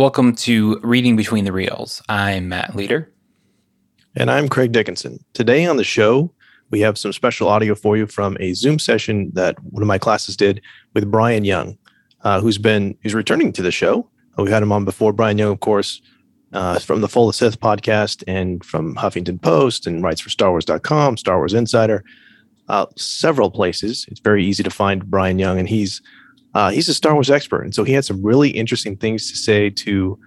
Welcome to Reading Between the Reels. I'm Matt Leader. And I'm Craig Dickinson. Today on the show, we have some special audio for you from a Zoom session that one of my classes did with Brian Young, uh, who's been who's returning to the show. Uh, we had him on before. Brian Young, of course, uh, from the Full of Sith podcast and from Huffington Post and writes for StarWars.com, Star Wars Insider, uh, several places. It's very easy to find Brian Young, and he's uh, he's a Star Wars expert, and so he had some really interesting things to say to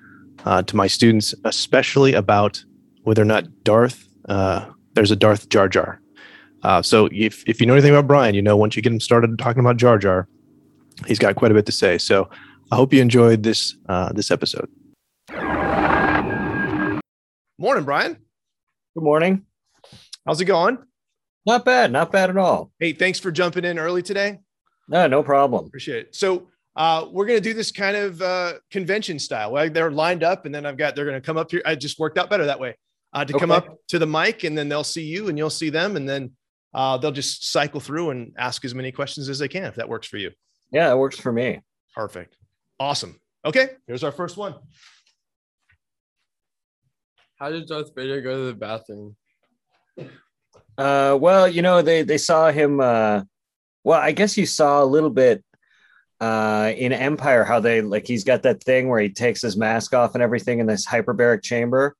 uh, to my students, especially about whether or not Darth uh, there's a Darth Jar Jar. Uh, so if if you know anything about Brian, you know once you get him started talking about Jar Jar, he's got quite a bit to say. So I hope you enjoyed this uh, this episode. Morning, Brian. Good morning. How's it going? Not bad. Not bad at all. Hey, thanks for jumping in early today. No, no problem. Appreciate it. So uh, we're going to do this kind of uh, convention style. Well, they're lined up, and then I've got they're going to come up here. I just worked out better that way. Uh, to okay. come up to the mic, and then they'll see you, and you'll see them, and then uh, they'll just cycle through and ask as many questions as they can, if that works for you. Yeah, it works for me. Perfect. Awesome. Okay, here's our first one. How did Darth Vader go to the bathroom? Uh, well, you know, they they saw him. Well, I guess you saw a little bit uh, in Empire how they like he's got that thing where he takes his mask off and everything in this hyperbaric chamber.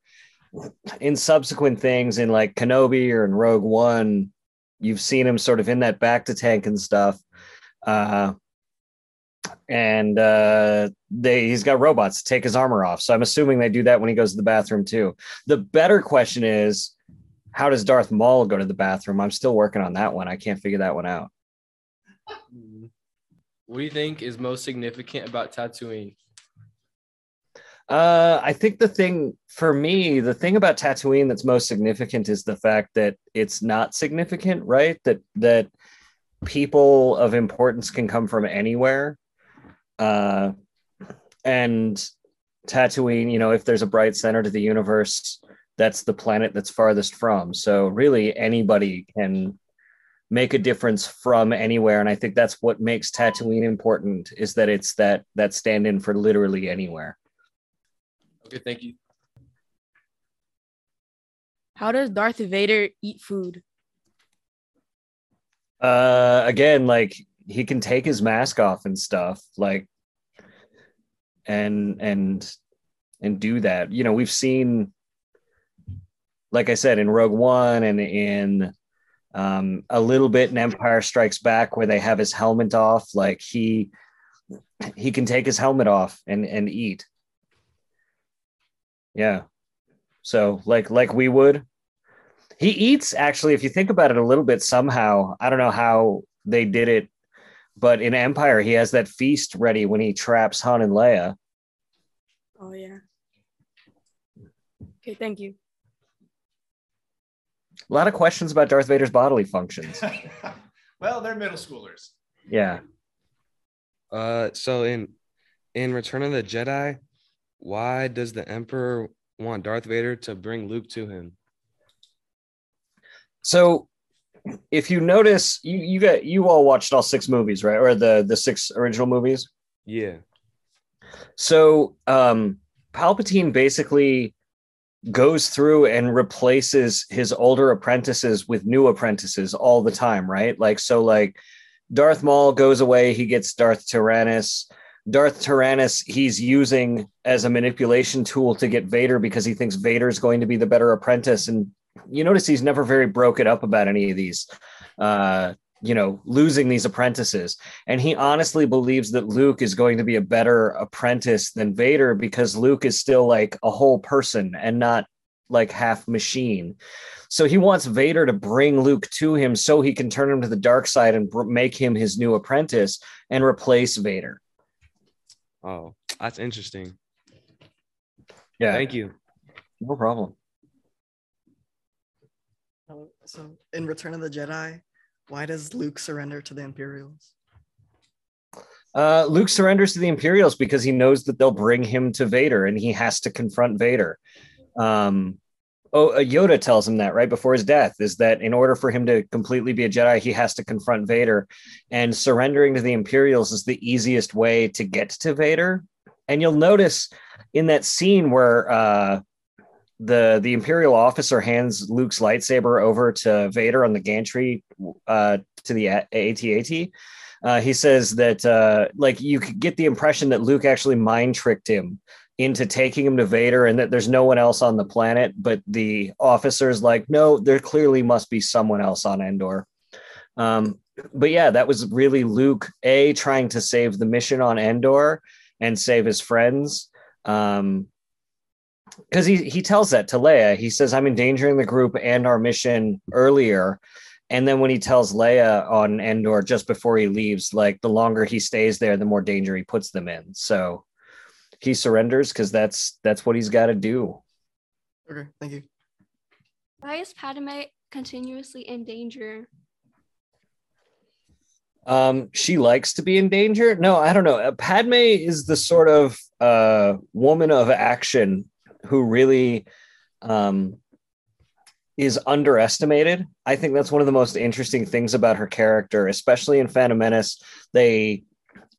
In subsequent things, in like Kenobi or in Rogue One, you've seen him sort of in that bacta tank and stuff. Uh, and uh, they he's got robots to take his armor off. So I'm assuming they do that when he goes to the bathroom too. The better question is, how does Darth Maul go to the bathroom? I'm still working on that one. I can't figure that one out. What do you think is most significant about Tatooine? Uh, I think the thing for me, the thing about Tatooine that's most significant is the fact that it's not significant, right? That that people of importance can come from anywhere. Uh, and Tatooine, you know, if there's a bright center to the universe, that's the planet that's farthest from. So really, anybody can make a difference from anywhere. And i think that's what makes tatooine important is that it's that that stand in for literally anywhere. Okay thank you. How does darth vader eat food? Uh again like he can take his mask off and stuff like and and and do that. You know we've seen like i said in rogue one and in um, a little bit in Empire Strikes Back where they have his helmet off. Like he he can take his helmet off and and eat. Yeah. So like like we would. He eats actually, if you think about it a little bit, somehow. I don't know how they did it, but in Empire, he has that feast ready when he traps Han and Leia. Oh yeah. Okay, thank you. A lot of questions about Darth Vader's bodily functions. well, they're middle schoolers. Yeah. Uh, so in in Return of the Jedi, why does the Emperor want Darth Vader to bring Luke to him? So, if you notice, you you got you all watched all six movies, right? Or the the six original movies. Yeah. So, um, Palpatine basically goes through and replaces his older apprentices with new apprentices all the time, right? Like, so like Darth Maul goes away, he gets Darth Tyrannus. Darth Tyrannus, he's using as a manipulation tool to get Vader because he thinks Vader is going to be the better apprentice. And you notice he's never very broken up about any of these, uh, you know, losing these apprentices. And he honestly believes that Luke is going to be a better apprentice than Vader because Luke is still like a whole person and not like half machine. So he wants Vader to bring Luke to him so he can turn him to the dark side and make him his new apprentice and replace Vader. Oh, that's interesting. Yeah. Thank you. No problem. So in Return of the Jedi, why does Luke surrender to the Imperials? Uh, Luke surrenders to the Imperials because he knows that they'll bring him to Vader and he has to confront Vader. Um, oh, uh, Yoda tells him that right before his death is that in order for him to completely be a Jedi, he has to confront Vader. And surrendering to the Imperials is the easiest way to get to Vader and you'll notice in that scene where uh, the the Imperial officer hands Luke's lightsaber over to Vader on the gantry uh, to the AT-AT. Uh, he says that uh, like you could get the impression that Luke actually mind tricked him into taking him to Vader and that there's no one else on the planet. But the officer's like, no, there clearly must be someone else on Endor. Um, but yeah, that was really Luke a trying to save the mission on Endor and save his friends. Um, because he he tells that to Leia. He says, "I'm endangering the group and our mission earlier." And then when he tells Leia on Endor just before he leaves, like the longer he stays there, the more danger he puts them in. So he surrenders because that's that's what he's got to do. Okay, thank you. Why is Padme continuously in danger? Um, she likes to be in danger. No, I don't know. Uh, Padme is the sort of uh, woman of action who really um, is underestimated. I think that's one of the most interesting things about her character, especially in Phantom Menace. They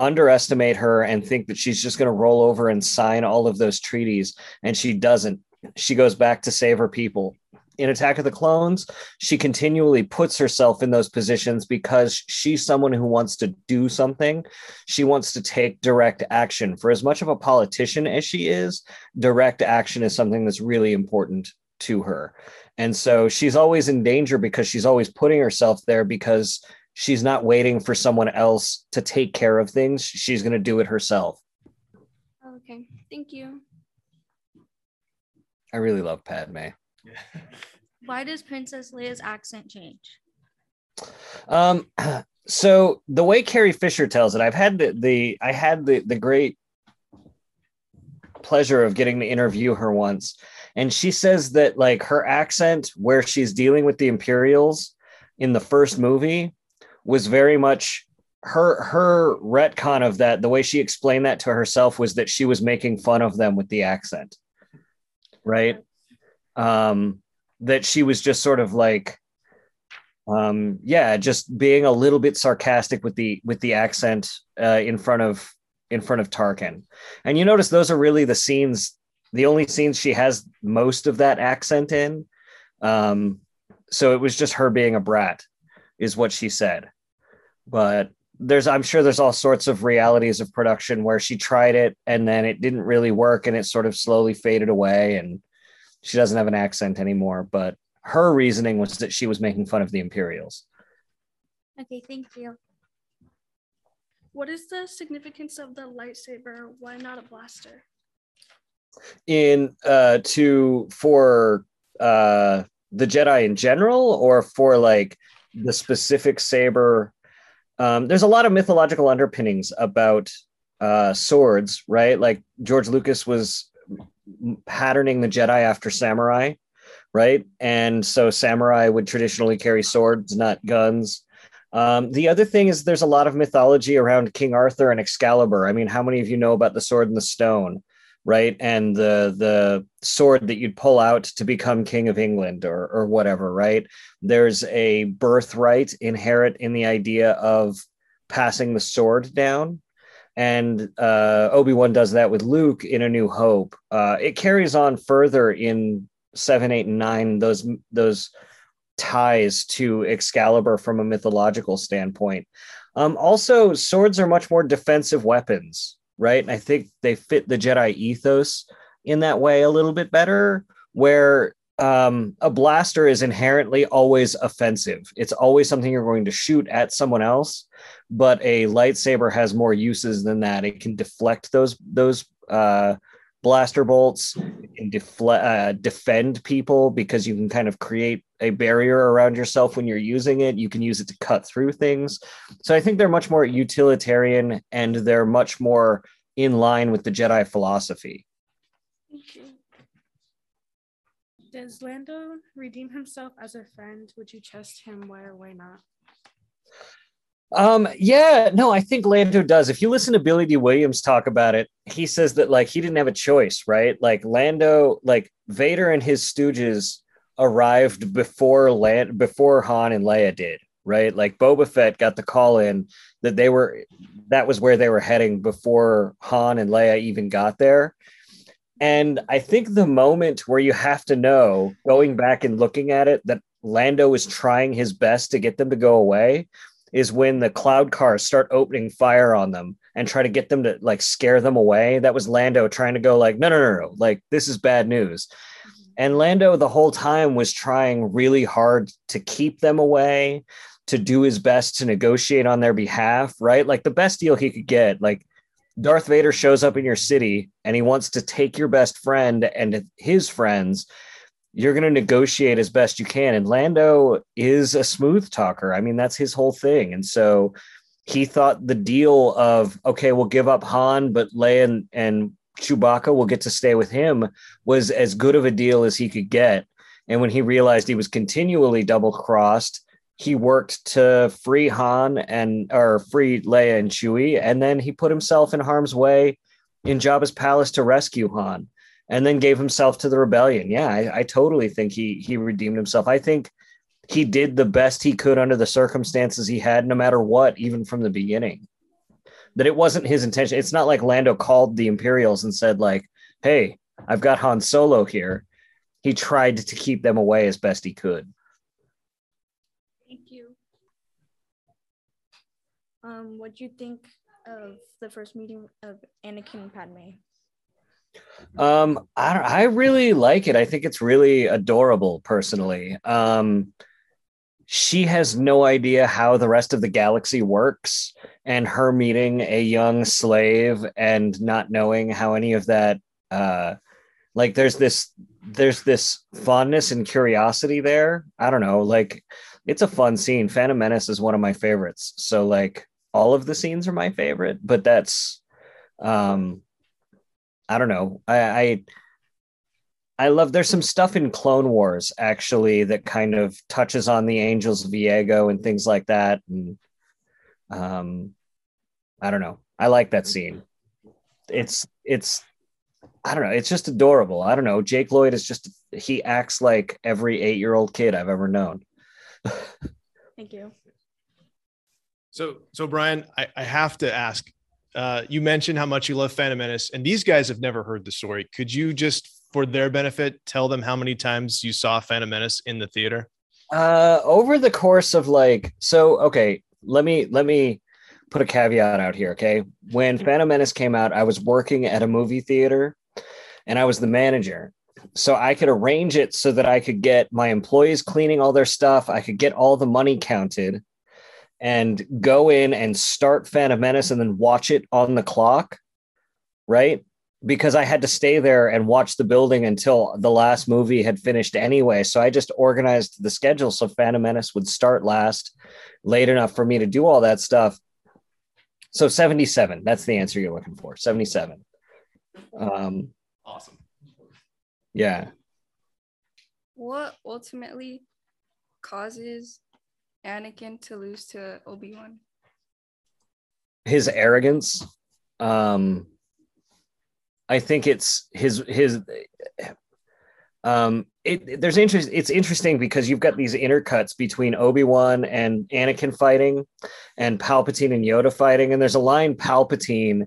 underestimate her and think that she's just going to roll over and sign all of those treaties, and she doesn't. She goes back to save her people. In Attack of the Clones, she continually puts herself in those positions because she's someone who wants to do something. She wants to take direct action. For as much of a politician as she is, direct action is something that's really important to her. And so she's always in danger because she's always putting herself there because she's not waiting for someone else to take care of things. She's going to do it herself. Okay, thank you. I really love Padme. Why does Princess Leia's accent change? Um, so the way Carrie Fisher tells it, I've had the, the I had the the great pleasure of getting to interview her once, and she says that like her accent where she's dealing with the Imperials in the first movie was very much her her retcon of that. The way she explained that to herself was that she was making fun of them with the accent, right? Um, that she was just sort of like um yeah just being a little bit sarcastic with the with the accent uh in front of in front of tarkin. And you notice those are really the scenes the only scenes she has most of that accent in. Um so it was just her being a brat is what she said. But there's i'm sure there's all sorts of realities of production where she tried it and then it didn't really work and it sort of slowly faded away and she doesn't have an accent anymore, but her reasoning was that she was making fun of the Imperials. Okay, thank you. What is the significance of the lightsaber? Why not a blaster? In uh to for uh the Jedi in general or for like the specific saber um there's a lot of mythological underpinnings about uh swords, right? Like George Lucas was patterning the Jedi after samurai, right? And so samurai would traditionally carry swords, not guns. Um, the other thing is there's a lot of mythology around King Arthur and Excalibur. I mean, how many of you know about the sword and the stone, right? And the the sword that you'd pull out to become king of England or or whatever, right? There's a birthright inherent in the idea of passing the sword down and uh, Obi Wan does that with Luke in A New Hope. Uh, it carries on further in seven, eight, and nine. Those those ties to Excalibur from a mythological standpoint. Um, also, swords are much more defensive weapons, right? And I think they fit the Jedi ethos in that way a little bit better. Where um, a blaster is inherently always offensive. It's always something you're going to shoot at someone else. But a lightsaber has more uses than that. It can deflect those those uh, blaster bolts. Can defle- uh, defend people because you can kind of create a barrier around yourself when you're using it. You can use it to cut through things. So I think they're much more utilitarian and they're much more in line with the Jedi philosophy. Does Lando redeem himself as a friend? Would you trust him? Why or why not? Um, yeah, no, I think Lando does. If you listen to Billy Dee Williams talk about it, he says that like he didn't have a choice, right? Like Lando, like Vader and his stooges arrived before Land before Han and Leia did, right? Like Boba Fett got the call in that they were that was where they were heading before Han and Leia even got there. And I think the moment where you have to know, going back and looking at it, that Lando is trying his best to get them to go away is when the cloud cars start opening fire on them and try to get them to like scare them away. That was Lando trying to go like, no, no, no, no, like this is bad news. Mm-hmm. And Lando the whole time was trying really hard to keep them away, to do his best to negotiate on their behalf, right? Like the best deal he could get, like Darth Vader shows up in your city and he wants to take your best friend and his friends. You're going to negotiate as best you can. And Lando is a smooth talker. I mean, that's his whole thing. And so he thought the deal of, okay, we'll give up Han, but Leia and, and Chewbacca will get to stay with him was as good of a deal as he could get. And when he realized he was continually double crossed, he worked to free Han and or free Leia and Chewie, and then he put himself in harm's way in Jabba's palace to rescue Han, and then gave himself to the rebellion. Yeah, I, I totally think he he redeemed himself. I think he did the best he could under the circumstances he had, no matter what, even from the beginning. That it wasn't his intention. It's not like Lando called the Imperials and said, like, hey, I've got Han Solo here. He tried to keep them away as best he could. Thank you. Um, what do you think of the first meeting of Anakin and Padme? Um, I I really like it. I think it's really adorable personally. Um, she has no idea how the rest of the galaxy works and her meeting a young slave and not knowing how any of that uh like there's this there's this fondness and curiosity there. I don't know, like it's a fun scene. Phantom Menace is one of my favorites. So like all of the scenes are my favorite, but that's um I don't know. I I I love there's some stuff in Clone Wars actually that kind of touches on the Angels of Iego and things like that. And um I don't know. I like that scene. It's it's I don't know, it's just adorable. I don't know. Jake Lloyd is just he acts like every eight-year-old kid I've ever known. Thank you. So, so Brian, I, I have to ask. Uh, you mentioned how much you love Phantom Menace, and these guys have never heard the story. Could you just, for their benefit, tell them how many times you saw Phantom Menace in the theater? Uh, over the course of like, so okay, let me let me put a caveat out here. Okay, when Phantom Menace came out, I was working at a movie theater, and I was the manager, so I could arrange it so that I could get my employees cleaning all their stuff. I could get all the money counted and go in and start Phantom Menace and then watch it on the clock, right? Because I had to stay there and watch the building until the last movie had finished anyway. So I just organized the schedule so Phantom Menace would start last, late enough for me to do all that stuff. So 77, that's the answer you're looking for 77. Um, Awesome. yeah. What ultimately causes Anakin to lose to Obi Wan? his arrogance um i think it's his his um it there's interest it's interesting because you've got these intercuts between obi-wan and anakin fighting and palpatine and yoda fighting and there's a line palpatine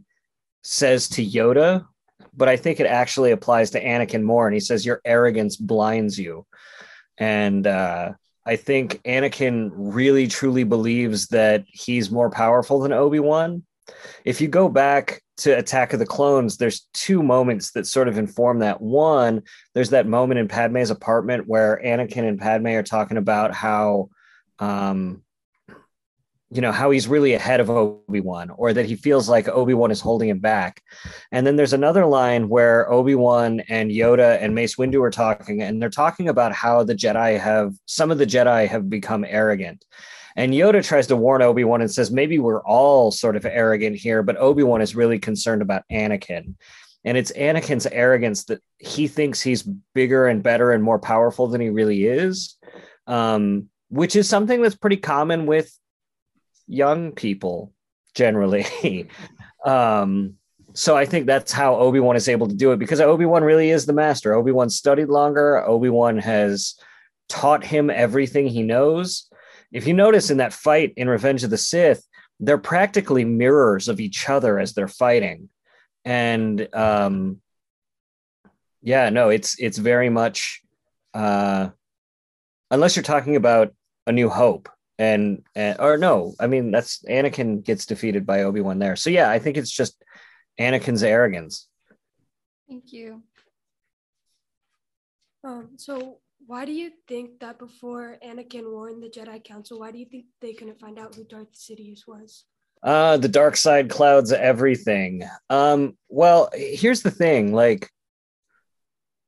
says to yoda but i think it actually applies to anakin more and he says your arrogance blinds you and uh I think Anakin really truly believes that he's more powerful than Obi-Wan. If you go back to Attack of the Clones, there's two moments that sort of inform that. One, there's that moment in Padme's apartment where Anakin and Padme are talking about how um you know how he's really ahead of Obi-Wan or that he feels like Obi-Wan is holding him back. And then there's another line where Obi-Wan and Yoda and Mace Windu are talking and they're talking about how the Jedi have some of the Jedi have become arrogant. And Yoda tries to warn Obi-Wan and says maybe we're all sort of arrogant here, but Obi-Wan is really concerned about Anakin. And it's Anakin's arrogance that he thinks he's bigger and better and more powerful than he really is. Um, which is something that's pretty common with young people generally. um, so I think that's how Obi Wan is able to do it because Obi Wan really is the master. Obi Wan studied longer. Obi Wan has taught him everything he knows, if you notice in that fight in Revenge of the Sith, they're practically mirrors of each other as they're fighting. And um yeah, no, it's it's very much uh unless you're talking about a new hope and, and or no, I mean that's Anakin gets defeated by Obi-Wan there. So yeah, I think it's just Anakin's arrogance. Thank you. Um, so why do you think that before Anakin warned the Jedi Council, why do you think they couldn't find out who Darth Sidious was? Uh, the dark side clouds everything. Um, well, here's the thing like,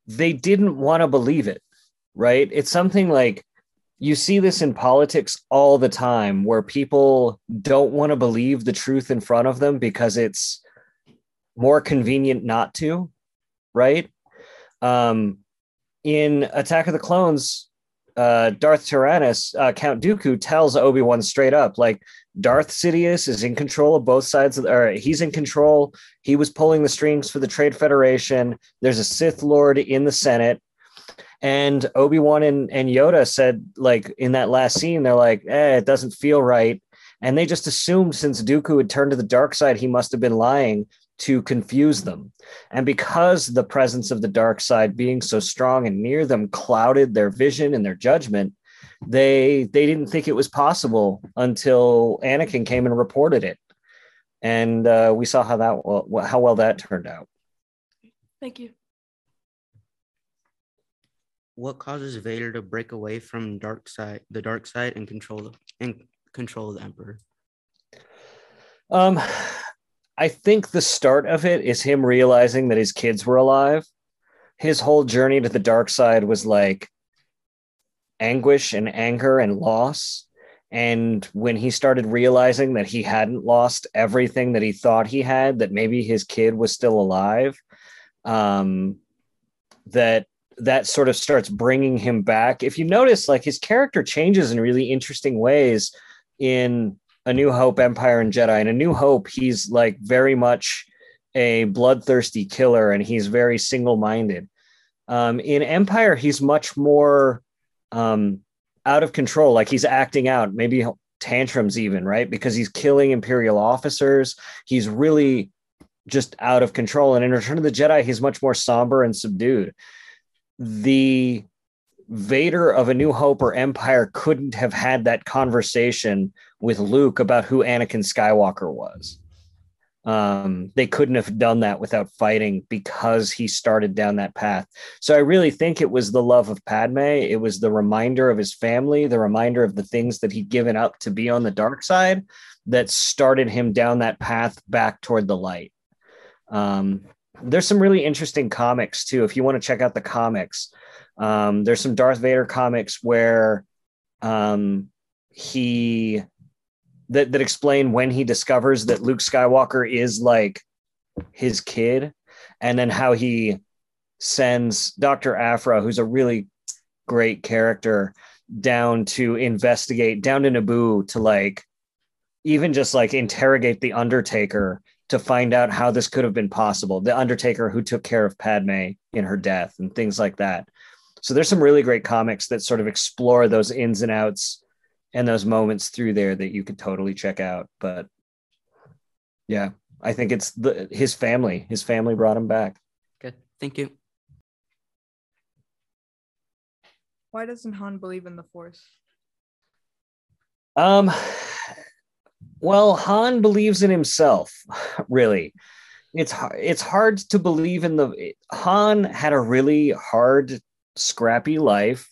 they didn't want to believe it, right? It's something like you see this in politics all the time where people don't want to believe the truth in front of them because it's more convenient not to, right? Um, in Attack of the Clones, uh, Darth Tyrannus, uh, Count Dooku tells Obi Wan straight up, like Darth Sidious is in control of both sides of, the, or he's in control. He was pulling the strings for the Trade Federation. There's a Sith Lord in the Senate, and Obi Wan and, and Yoda said, like in that last scene, they're like, eh, it doesn't feel right. And they just assumed since Dooku had turned to the dark side, he must have been lying to confuse them. And because the presence of the dark side being so strong and near them clouded their vision and their judgment, they they didn't think it was possible until Anakin came and reported it. And uh, we saw how that well, how well that turned out. Thank you. What causes Vader to break away from dark side, the dark side, and control the and control the Emperor? Um, I think the start of it is him realizing that his kids were alive. His whole journey to the dark side was like anguish and anger and loss. And when he started realizing that he hadn't lost everything that he thought he had, that maybe his kid was still alive, um, that that sort of starts bringing him back. If you notice, like his character changes in really interesting ways in a New Hope, Empire, and Jedi. In A New Hope, he's like very much a bloodthirsty killer, and he's very single-minded. Um, in Empire, he's much more um, out of control. Like he's acting out, maybe tantrums even, right? Because he's killing Imperial officers. He's really just out of control. And in Return of the Jedi, he's much more somber and subdued. The Vader of A New Hope or Empire couldn't have had that conversation with Luke about who Anakin Skywalker was. Um, they couldn't have done that without fighting because he started down that path. So I really think it was the love of Padme. It was the reminder of his family, the reminder of the things that he'd given up to be on the dark side that started him down that path back toward the light. Um, there's some really interesting comics too. If you want to check out the comics, um, there's some Darth Vader comics where um, he that that explain when he discovers that Luke Skywalker is like his kid, and then how he sends Dr. Aphra, who's a really great character, down to investigate down to Naboo to like even just like interrogate the Undertaker to find out how this could have been possible. The Undertaker who took care of Padme in her death and things like that. So there's some really great comics that sort of explore those ins and outs and those moments through there that you could totally check out. But yeah, I think it's the his family. His family brought him back. Good. Thank you. Why doesn't Han believe in the Force? Um well, Han believes in himself, really. It's it's hard to believe in the Han had a really hard scrappy life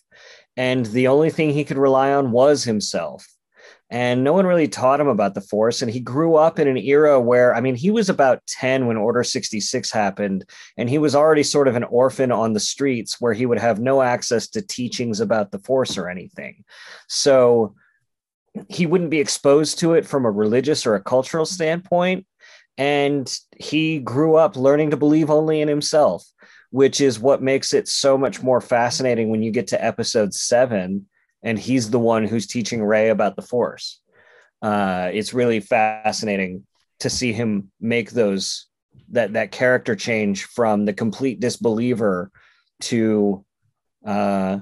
and the only thing he could rely on was himself and no one really taught him about the force and he grew up in an era where i mean he was about 10 when order 66 happened and he was already sort of an orphan on the streets where he would have no access to teachings about the force or anything so he wouldn't be exposed to it from a religious or a cultural standpoint and he grew up learning to believe only in himself which is what makes it so much more fascinating when you get to episode seven and he's the one who's teaching Rey about the Force. Uh, it's really fascinating to see him make those that that character change from the complete disbeliever to uh,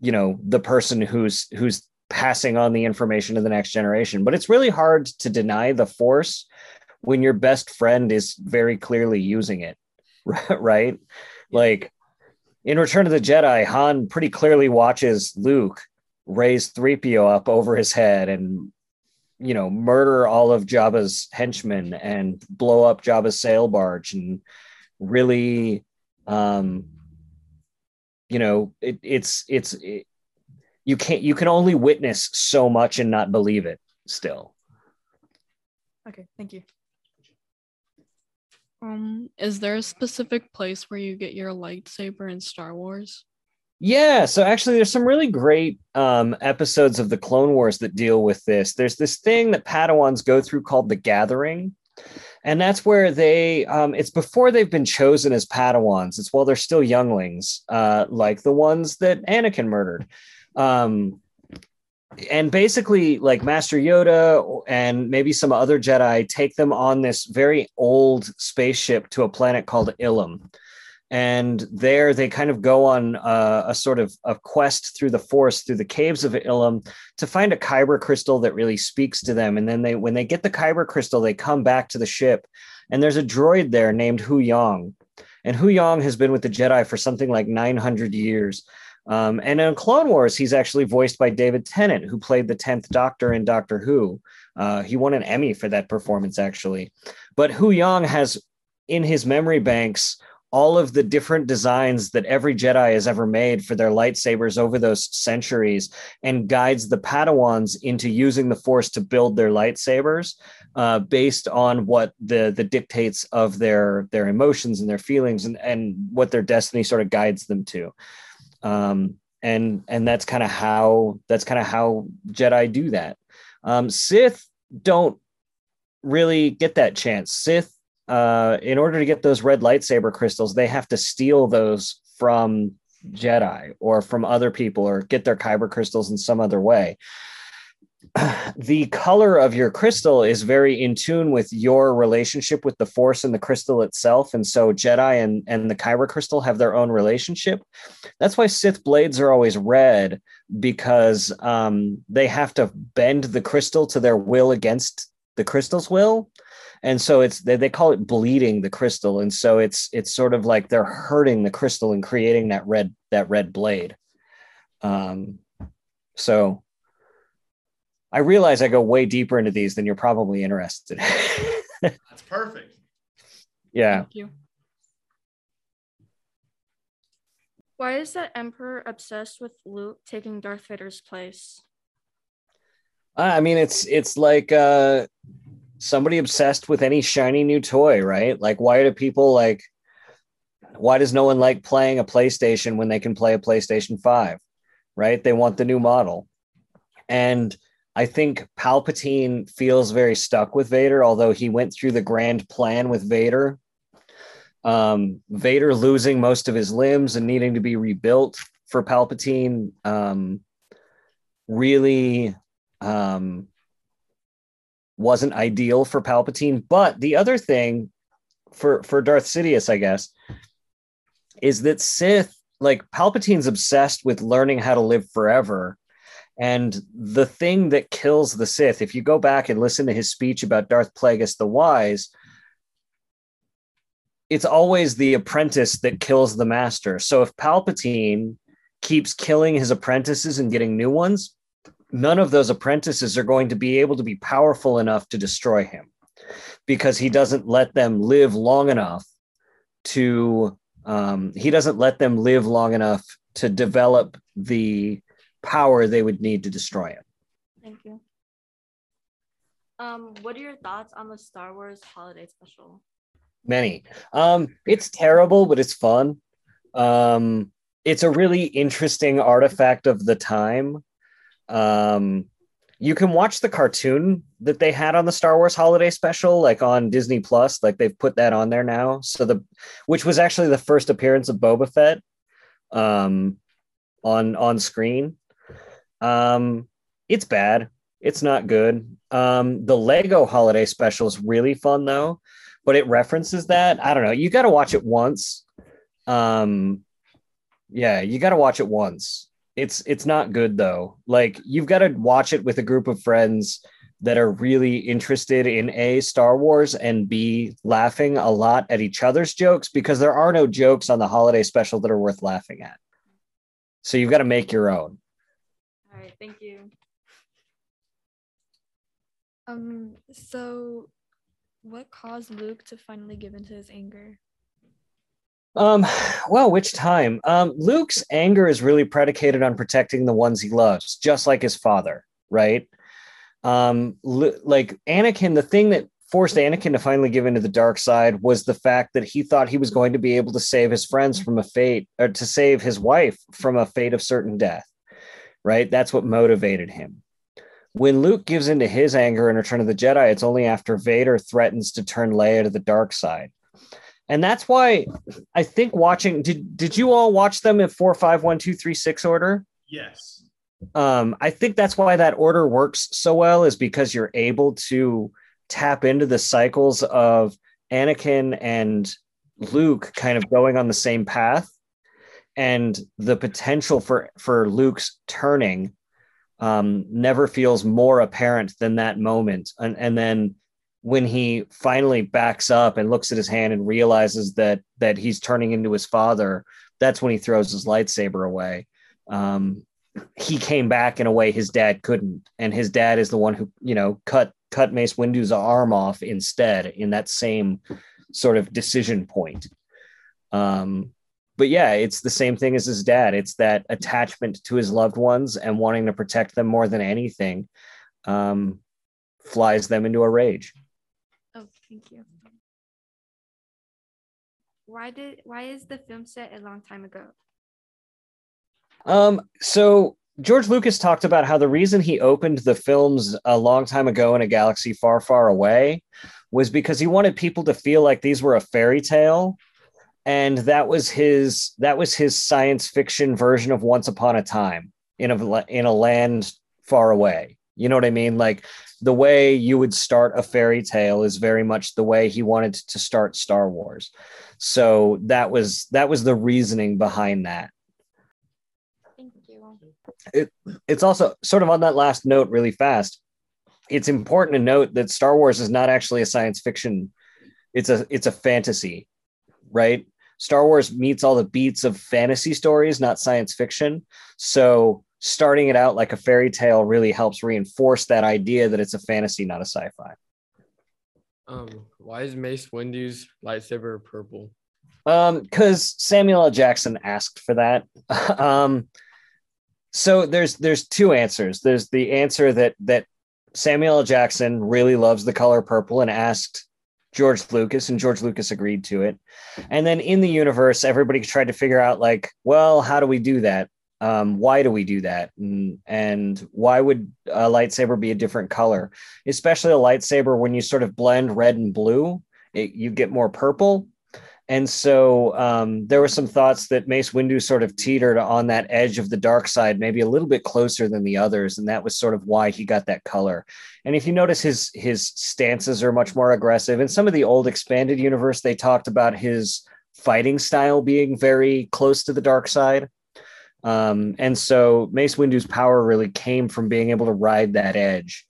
you know the person who's who's passing on the information to the next generation. But it's really hard to deny the force when your best friend is very clearly using it, right? Like in Return of the Jedi, Han pretty clearly watches Luke raise 3PO up over his head and you know murder all of Jabba's henchmen and blow up Jabba's sail barge and really um you know it, it's it's it, you can't you can only witness so much and not believe it still Okay, thank you. Um, is there a specific place where you get your lightsaber in Star Wars? Yeah, so actually, there's some really great um, episodes of the Clone Wars that deal with this. There's this thing that Padawans go through called the Gathering, and that's where they. Um, it's before they've been chosen as Padawans. It's while they're still younglings, uh, like the ones that Anakin murdered. Um, and basically, like Master Yoda and maybe some other Jedi take them on this very old spaceship to a planet called Ilum. And there they kind of go on a, a, sort of a quest through the forest through the caves of Ilum to find a kyber crystal that really speaks to them. And then they when they get the kyber crystal they come back to the ship and there's a droid there named Huyang and Huyang has been with the Jedi for something like 900 years um, and in Clone Wars he's actually voiced by David Tennant who played the 10th Doctor in Doctor Who uh, he won an Emmy for that performance actually but Huyang has in his memory banks all of the different designs that every Jedi has ever made for their lightsabers over those centuries and guides the Padawans into using the Force to build their lightsabers uh, based on what the the dictates of their their emotions and their feelings and and what their destiny sort of guides them to. Um, and and that's kind of how that's kind of how Jedi do that. Um, Sith don't really get that chance. Sith uh, in order to get those red lightsaber crystals, they have to steal those from Jedi or from other people or get their kyber crystals in some other way. The color of your crystal is very in tune with your relationship with the Force and the crystal itself. And so Jedi and, and the kyber crystal have their own relationship. That's why Sith blades are always red because um, they have to bend the crystal to their will against the crystal's will and so it's they, they call it bleeding the crystal and so it's it's sort of like they're hurting the crystal and creating that red that red blade um so i realize i go way deeper into these than you're probably interested that's perfect yeah Thank you. Why is that emperor obsessed with Luke taking Darth Vader's place? i mean it's it's like uh somebody obsessed with any shiny new toy, right? Like, why do people like, why does no one like playing a PlayStation when they can play a PlayStation 5, right? They want the new model. And I think Palpatine feels very stuck with Vader, although he went through the grand plan with Vader. Um, Vader losing most of his limbs and needing to be rebuilt for Palpatine um, really um, wasn't ideal for Palpatine. But the other thing for for Darth Sidious, I guess, is that Sith, like Palpatine's obsessed with learning how to live forever. And the thing that kills the Sith, if you go back and listen to his speech about Darth Plagueis the Wise, it's always the apprentice that kills the master. So if Palpatine keeps killing his apprentices and getting new ones, none of those apprentices are going to be able to be powerful enough to destroy him because he doesn't let them live long enough to um, he doesn't let them live long enough to develop the power they would need to destroy it. Thank you. Um, what are your thoughts on the Star Wars holiday special? many um it's terrible but it's fun um it's a really interesting artifact of the time um, you can watch the cartoon that they had on the Star Wars holiday special, like on Disney Plus. Like they've put that on there now. So the, which was actually the first appearance of Boba Fett, um, on on screen. Um, it's bad. It's not good. Um, the Lego holiday special is really fun though, but it references that. I don't know. You got to watch it once. Um, yeah, you got to watch it once it's it's not good though. Like you've got to watch it with a group of friends that are really interested in a Star Wars and b laughing a lot at each other's jokes because there are no jokes on the holiday special that are worth laughing at. So you've got to make your own. All right, thank you. Um, so what caused Luke to finally give into his anger? Um, well, which time? Um, Luke's anger is really predicated on protecting the ones he loves, just like his father, right? Um, like Anakin, the thing that forced Anakin to finally give into the dark side was the fact that he thought he was going to be able to save his friends from a fate, or to save his wife from a fate of certain death, right? That's what motivated him. When Luke gives into his anger in Return of the Jedi, it's only after Vader threatens to turn Leia to the dark side and that's why I think watching did did you all watch them in four five one two three six order? Yes. Um, I think that's why that order works so well is because you're able to tap into the cycles of Anakin and Luke kind of going on the same path, and the potential for for Luke's turning um, never feels more apparent than that moment, and and then when he finally backs up and looks at his hand and realizes that that he's turning into his father, that's when he throws his lightsaber away. Um, he came back in a way his dad couldn't, and his dad is the one who you know cut cut Mace Windu's arm off instead in that same sort of decision point. Um, but yeah, it's the same thing as his dad. It's that attachment to his loved ones and wanting to protect them more than anything um, flies them into a rage. Oh, thank you. Why did why is the film set a long time ago? Um, so George Lucas talked about how the reason he opened the films a long time ago in a galaxy far, far away was because he wanted people to feel like these were a fairy tale. And that was his that was his science fiction version of Once Upon a Time in a in a land far away. You know what I mean? Like the way you would start a fairy tale is very much the way he wanted to start Star Wars. So that was that was the reasoning behind that. Thank you. It, it's also sort of on that last note really fast. It's important to note that Star Wars is not actually a science fiction. It's a it's a fantasy, right? Star Wars meets all the beats of fantasy stories, not science fiction. So starting it out like a fairy tale really helps reinforce that idea that it's a fantasy, not a sci-fi. Um, why is Mace Windu's lightsaber purple? Um, because Samuel L. Jackson asked for that. um, so there's there's two answers. There's the answer that that Samuel L. Jackson really loves the color purple and asked George Lucas, and George Lucas agreed to it. And then in the universe, everybody tried to figure out like, well, how do we do that? Um, why do we do that? And, and why would a lightsaber be a different color? Especially a lightsaber when you sort of blend red and blue, it, you get more purple. And so um, there were some thoughts that Mace Windu sort of teetered on that edge of the dark side, maybe a little bit closer than the others, and that was sort of why he got that color. And if you notice, his his stances are much more aggressive. In some of the old expanded universe, they talked about his fighting style being very close to the dark side. Um, and so Mace Windu's power really came from being able to ride that edge.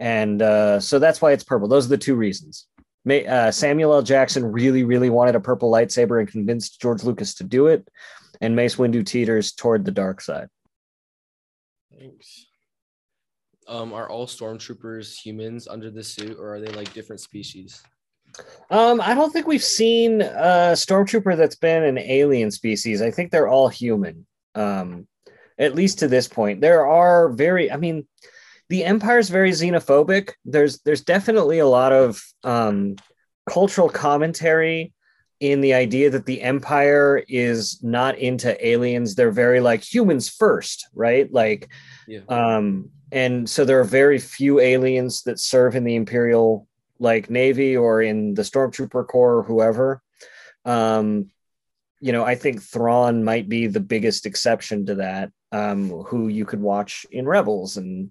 And uh, so that's why it's purple. Those are the two reasons. May, uh, Samuel L. Jackson really, really wanted a purple lightsaber and convinced George Lucas to do it. And Mace Windu teeters toward the dark side. Thanks. Um, are all stormtroopers humans under the suit, or are they like different species? Um, I don't think we've seen a stormtrooper that's been an alien species. I think they're all human. Um, at least to this point, there are very. I mean, the empire is very xenophobic. There's there's definitely a lot of um, cultural commentary in the idea that the empire is not into aliens. They're very like humans first, right? Like, yeah. um, and so there are very few aliens that serve in the imperial like navy or in the stormtrooper corps or whoever. Um, you know, I think Thrawn might be the biggest exception to that. Um, who you could watch in Rebels and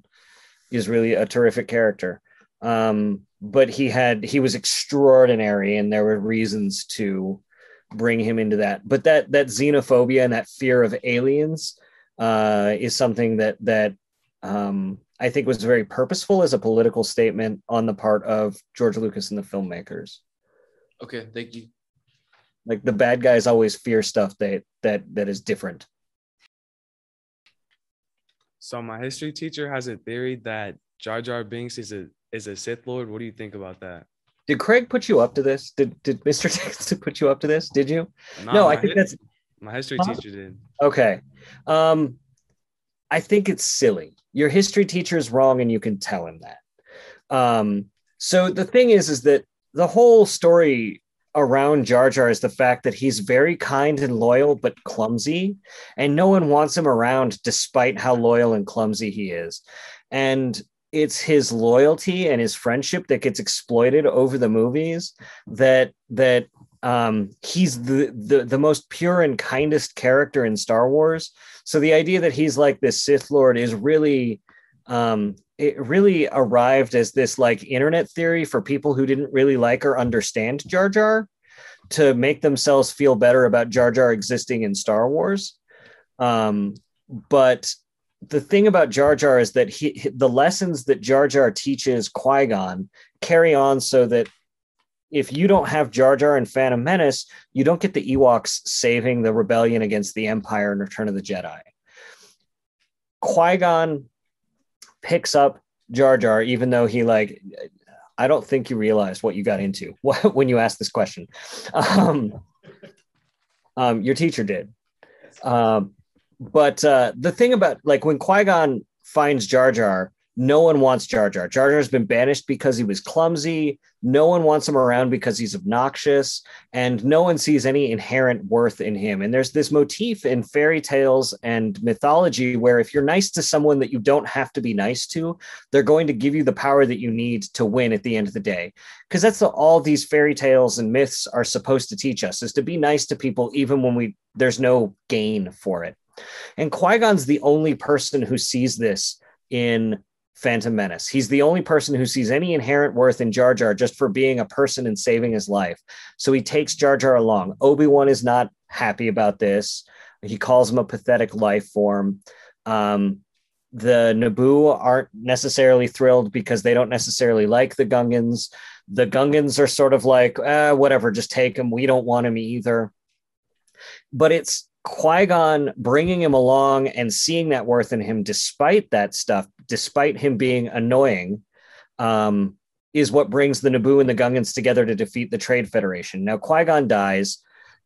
is really a terrific character. Um, but he had he was extraordinary, and there were reasons to bring him into that. But that that xenophobia and that fear of aliens uh, is something that that um, I think was very purposeful as a political statement on the part of George Lucas and the filmmakers. Okay, thank you. Like the bad guys always fear stuff that that that is different. So my history teacher has a theory that Jar Jar Binks is a is a Sith Lord. What do you think about that? Did Craig put you up to this? Did did Mr. Dixon put you up to this? Did you? Nah, no, I think hi- that's my history teacher did. okay. Um, I think it's silly. Your history teacher is wrong, and you can tell him that. Um, so the thing is, is that the whole story around Jar Jar is the fact that he's very kind and loyal, but clumsy, and no one wants him around despite how loyal and clumsy he is. And it's his loyalty and his friendship that gets exploited over the movies that that um he's the, the the most pure and kindest character in Star Wars. So the idea that he's like this Sith Lord is really um it really arrived as this like internet theory for people who didn't really like or understand Jar Jar to make themselves feel better about Jar Jar existing in Star Wars. Um, but the thing about Jar Jar is that he the lessons that Jar Jar teaches Qui Gon carry on so that if you don't have Jar Jar and Phantom Menace, you don't get the Ewoks saving the rebellion against the Empire in Return of the Jedi. Qui Gon picks up Jar Jar, even though he like, I don't think you realized what you got into when you asked this question. Um, um, your teacher did. Um, but uh, the thing about like when Qui Gon finds Jar Jar, no one wants Jar Jar. Jar Jar's been banished because he was clumsy. No one wants him around because he's obnoxious, and no one sees any inherent worth in him. And there's this motif in fairy tales and mythology where if you're nice to someone that you don't have to be nice to, they're going to give you the power that you need to win at the end of the day. Because that's the, all these fairy tales and myths are supposed to teach us is to be nice to people even when we there's no gain for it. And Qui Gon's the only person who sees this in Phantom Menace. He's the only person who sees any inherent worth in Jar Jar just for being a person and saving his life. So he takes Jar Jar along. Obi Wan is not happy about this. He calls him a pathetic life form. Um, the Naboo aren't necessarily thrilled because they don't necessarily like the Gungans. The Gungans are sort of like, eh, whatever, just take him. We don't want him either. But it's Qui Gon bringing him along and seeing that worth in him, despite that stuff, despite him being annoying, um, is what brings the Naboo and the Gungans together to defeat the Trade Federation. Now, Qui Gon dies,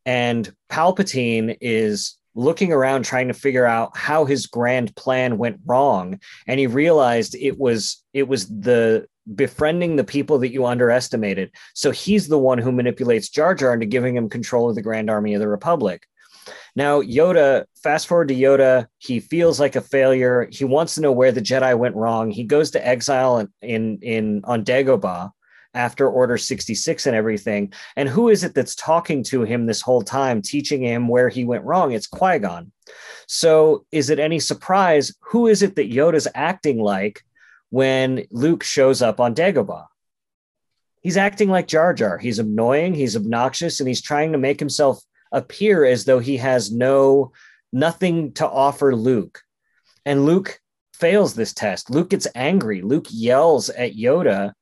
and Palpatine is looking around trying to figure out how his grand plan went wrong and he realized it was it was the befriending the people that you underestimated so he's the one who manipulates jar jar into giving him control of the grand army of the republic now, Yoda, fast forward to Yoda, he feels like a failure. He wants to know where the Jedi went wrong. He goes to exile in in, in on Dagobah after Order 66 and everything. And who is it that's talking to him this whole time, teaching him where he went wrong? It's Qui-Gon. So is it any surprise who is it that Yoda's acting like when Luke shows up on Dagobah? He's acting like Jar Jar. He's annoying, he's obnoxious, and he's trying to make himself appear as though he has no nothing to offer Luke. And Luke fails this test. Luke gets angry. Luke yells at Yoda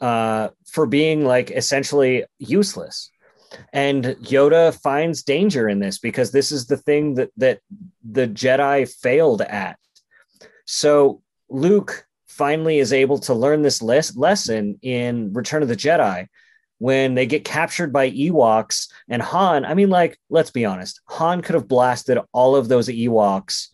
uh, for being like essentially useless. And Yoda finds danger in this because this is the thing that that the Jedi failed at. So Luke finally is able to learn this les- lesson in Return of the Jedi when they get captured by Ewoks and Han. I mean, like, let's be honest, Han could have blasted all of those Ewoks,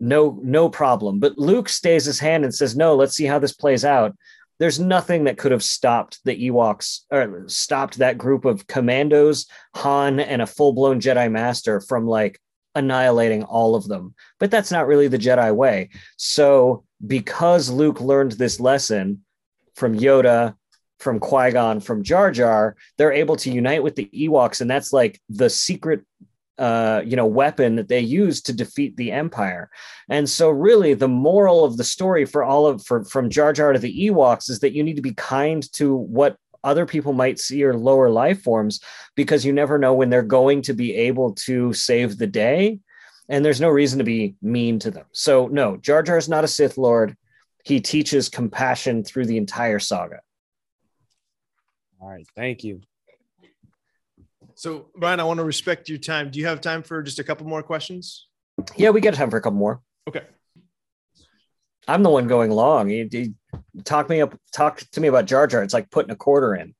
no, no problem. But Luke stays his hand and says, "No, let's see how this plays out." There's nothing that could have stopped the Ewoks or stopped that group of commandos, Han, and a full-blown Jedi Master from like annihilating all of them. But that's not really the Jedi way. So, because Luke learned this lesson from Yoda, from Qui Gon, from Jar Jar, they're able to unite with the Ewoks, and that's like the secret, uh, you know, weapon that they use to defeat the Empire. And so, really, the moral of the story for all of for from Jar Jar to the Ewoks is that you need to be kind to what other people might see are lower life forms because you never know when they're going to be able to save the day and there's no reason to be mean to them. So no, Jar Jar is not a Sith Lord. He teaches compassion through the entire saga. All right, thank you. So, Brian, I want to respect your time. Do you have time for just a couple more questions? Yeah, we got time for a couple more. Okay. I'm the one going long. You, you talk me up, talk to me about Jar Jar. It's like putting a quarter in,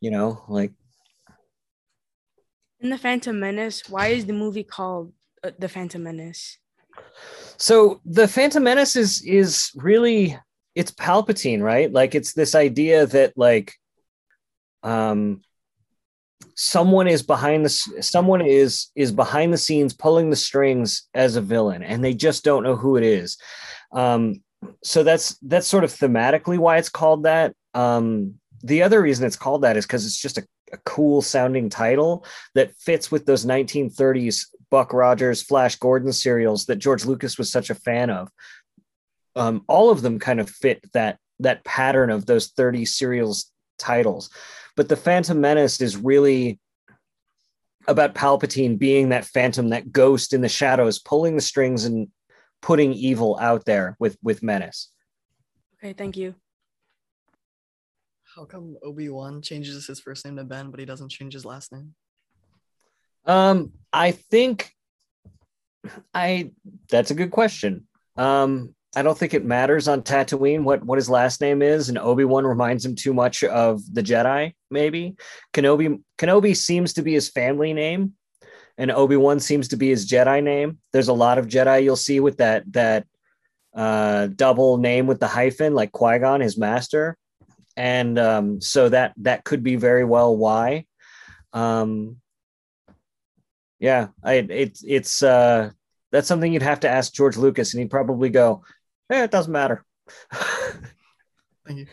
you know, like In the Phantom Menace, why is the movie called uh, The Phantom Menace? So the Phantom Menace is is really it's Palpatine, right? Like it's this idea that like um someone is behind the someone is is behind the scenes pulling the strings as a villain and they just don't know who it is. Um so that's that's sort of thematically why it's called that. Um the other reason it's called that is because it's just a, a cool sounding title that fits with those 1930s Buck Rogers, Flash Gordon serials that George Lucas was such a fan of. Um, all of them kind of fit that that pattern of those 30 serials titles. But the Phantom Menace is really about Palpatine being that phantom, that ghost in the shadows, pulling the strings and putting evil out there with with Menace. Okay, thank you. How come Obi Wan changes his first name to Ben, but he doesn't change his last name? Um, I think I that's a good question. Um, I don't think it matters on Tatooine what what his last name is, and Obi Wan reminds him too much of the Jedi. Maybe Kenobi Kenobi seems to be his family name, and Obi Wan seems to be his Jedi name. There's a lot of Jedi you'll see with that that uh, double name with the hyphen, like Qui Gon, his master, and um, so that that could be very well why. Um, yeah, I it's it's uh that's something you'd have to ask George Lucas, and he'd probably go, "Eh, it doesn't matter." Thank you.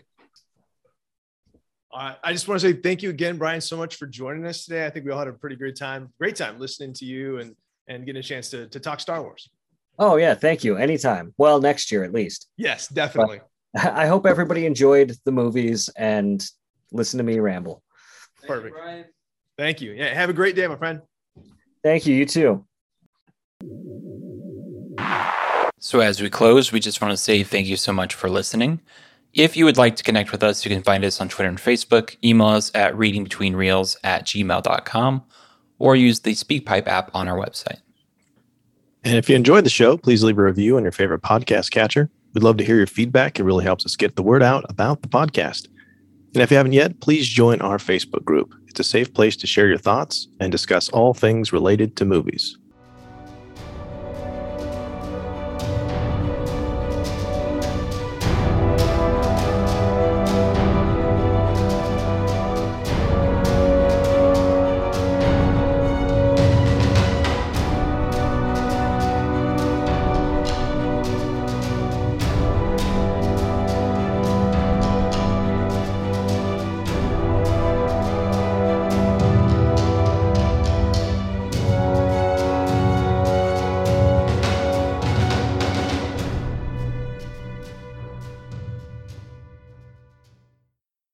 All right. I just want to say thank you again, Brian, so much for joining us today. I think we all had a pretty great time, great time listening to you and and getting a chance to, to talk Star Wars. Oh yeah, thank you. Anytime. Well, next year at least. Yes, definitely. But I hope everybody enjoyed the movies and listen to me ramble. Perfect. Thank you. Yeah. Have a great day, my friend. Thank you. You too. So, as we close, we just want to say thank you so much for listening. If you would like to connect with us, you can find us on Twitter and Facebook, email us at readingbetweenreels at gmail.com, or use the SpeakPipe app on our website. And if you enjoyed the show, please leave a review on your favorite podcast catcher. We'd love to hear your feedback. It really helps us get the word out about the podcast. And if you haven't yet, please join our Facebook group. It's a safe place to share your thoughts and discuss all things related to movies.